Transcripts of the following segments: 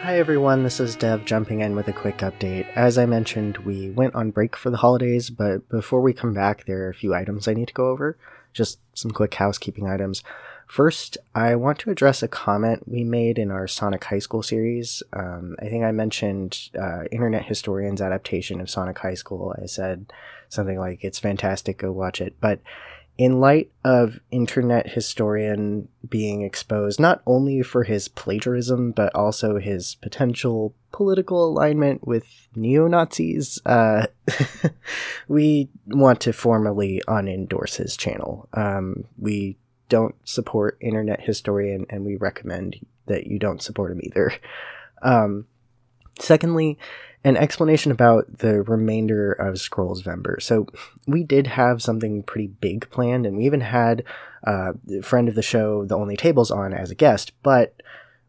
Hi everyone, this is Dev jumping in with a quick update. As I mentioned, we went on break for the holidays, but before we come back, there are a few items I need to go over. Just some quick housekeeping items. First, I want to address a comment we made in our Sonic High School series. Um, I think I mentioned uh, Internet Historian's adaptation of Sonic High School. I said something like, it's fantastic, go watch it. But in light of Internet Historian being exposed not only for his plagiarism, but also his potential political alignment with neo Nazis, uh, we want to formally unendorse his channel. Um, we don't support Internet Historian, and we recommend that you don't support him either. Um, secondly, an explanation about the remainder of Scrolls Vember. So we did have something pretty big planned, and we even had a friend of the show, The Only Tables, on as a guest. But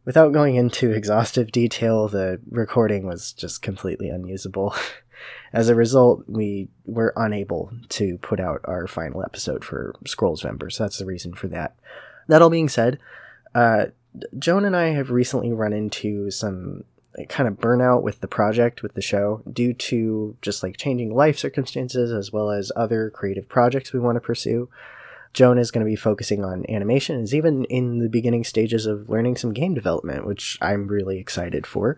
without going into exhaustive detail, the recording was just completely unusable. As a result, we were unable to put out our final episode for Scrolls Vember, so that's the reason for that. That all being said, uh, Joan and I have recently run into some kind of burnout with the project, with the show, due to just like changing life circumstances as well as other creative projects we want to pursue. Joan is going to be focusing on animation, is even in the beginning stages of learning some game development, which I'm really excited for.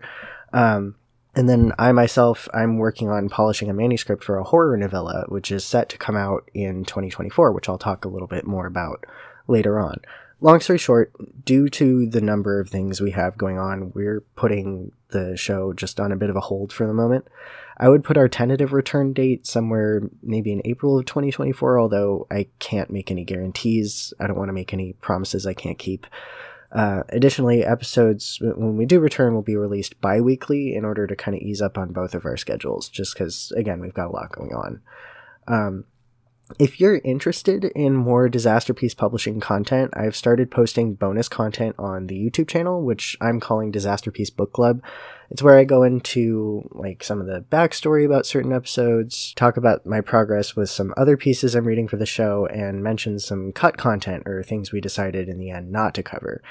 Um, and then I myself, I'm working on polishing a manuscript for a horror novella, which is set to come out in 2024, which I'll talk a little bit more about later on. Long story short, due to the number of things we have going on, we're putting the show just on a bit of a hold for the moment. I would put our tentative return date somewhere maybe in April of 2024, although I can't make any guarantees. I don't want to make any promises I can't keep. Uh, additionally, episodes, when we do return, will be released bi weekly in order to kind of ease up on both of our schedules, just because, again, we've got a lot going on. Um, if you're interested in more Disaster Piece publishing content, I've started posting bonus content on the YouTube channel, which I'm calling Disaster Piece Book Club. It's where I go into like some of the backstory about certain episodes, talk about my progress with some other pieces I'm reading for the show, and mention some cut content or things we decided in the end not to cover.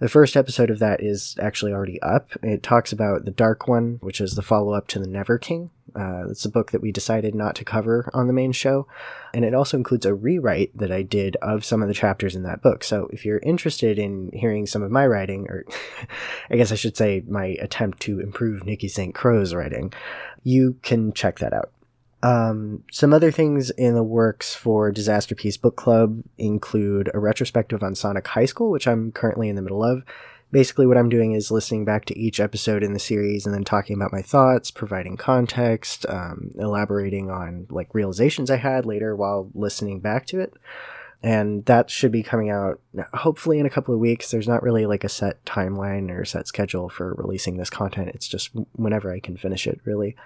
The first episode of that is actually already up. It talks about The Dark One, which is the follow up to The Never King. Uh, it's a book that we decided not to cover on the main show. And it also includes a rewrite that I did of some of the chapters in that book. So if you're interested in hearing some of my writing, or I guess I should say my attempt to improve Nikki St. Crow's writing, you can check that out. Um, some other things in the works for Disasterpiece Book Club include a retrospective on Sonic High School, which I'm currently in the middle of. Basically, what I'm doing is listening back to each episode in the series and then talking about my thoughts, providing context, um, elaborating on like realizations I had later while listening back to it. And that should be coming out hopefully in a couple of weeks. There's not really like a set timeline or set schedule for releasing this content. It's just whenever I can finish it, really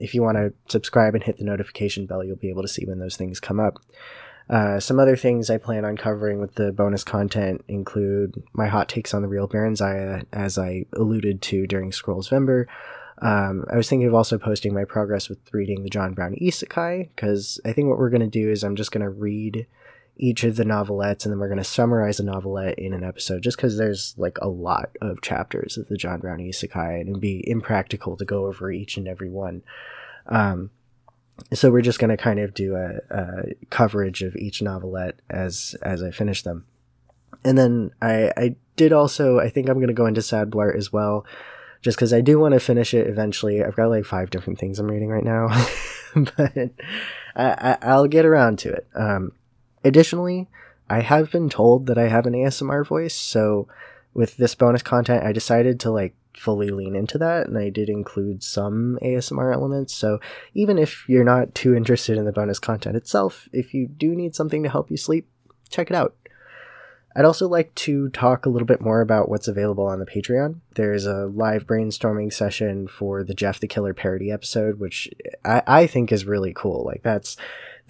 if you want to subscribe and hit the notification bell, you'll be able to see when those things come up. Uh, some other things I plan on covering with the bonus content include my hot takes on the real Baron Zaya, as I alluded to during Scrolls Vember. Um, I was thinking of also posting my progress with reading the John Brown Isekai, because I think what we're going to do is I'm just going to read each of the novelettes and then we're going to summarize a novelette in an episode just because there's like a lot of chapters of the John Brown Isekai and it'd be impractical to go over each and every one. Um, so we're just going to kind of do a, a, coverage of each novelette as as I finish them. And then I, I did also, I think I'm going to go into Sad Blart as well, just because I do want to finish it eventually. I've got like five different things I'm reading right now, but I, I, will get around to it. Um, Additionally, I have been told that I have an ASMR voice, so with this bonus content, I decided to like fully lean into that, and I did include some ASMR elements. So even if you're not too interested in the bonus content itself, if you do need something to help you sleep, check it out. I'd also like to talk a little bit more about what's available on the Patreon. There's a live brainstorming session for the Jeff the Killer parody episode, which I, I think is really cool. Like, that's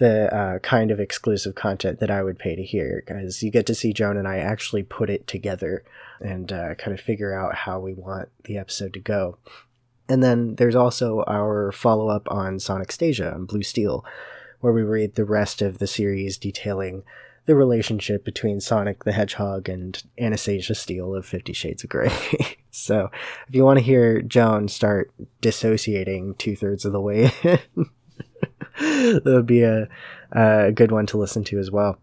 the uh, kind of exclusive content that I would pay to hear because you get to see Joan and I actually put it together and uh, kind of figure out how we want the episode to go. And then there's also our follow up on Sonic Stasia on Blue Steel, where we read the rest of the series detailing the relationship between Sonic the Hedgehog and Anastasia Steele of Fifty Shades of Grey. so, if you want to hear Joan start dissociating two thirds of the way that would be a, a good one to listen to as well.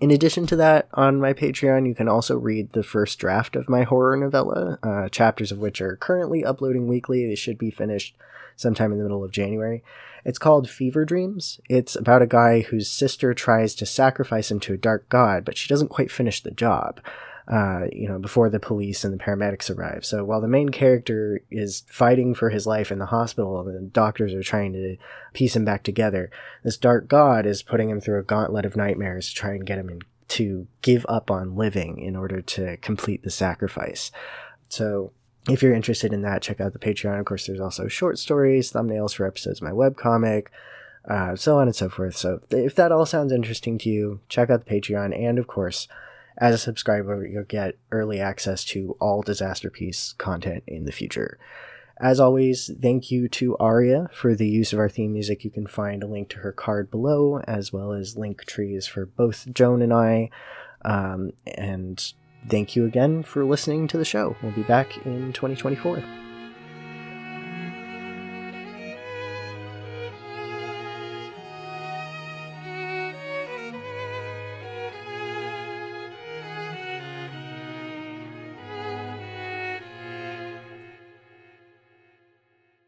In addition to that, on my Patreon, you can also read the first draft of my horror novella, uh, chapters of which are currently uploading weekly. They should be finished sometime in the middle of January. It's called Fever Dreams. It's about a guy whose sister tries to sacrifice him to a dark god, but she doesn't quite finish the job. Uh, you know, before the police and the paramedics arrive. So while the main character is fighting for his life in the hospital and the doctors are trying to piece him back together, this dark god is putting him through a gauntlet of nightmares to try and get him in, to give up on living in order to complete the sacrifice. So if you're interested in that, check out the Patreon. Of course, there's also short stories, thumbnails for episodes of my webcomic, uh, so on and so forth. So if that all sounds interesting to you, check out the Patreon. And of course, as a subscriber, you'll get early access to all Disaster Piece content in the future. As always, thank you to Aria for the use of our theme music. You can find a link to her carrd below, as well as link trees for both Joan and I. Um, and thank you again for listening to the show. We'll be back in 2024.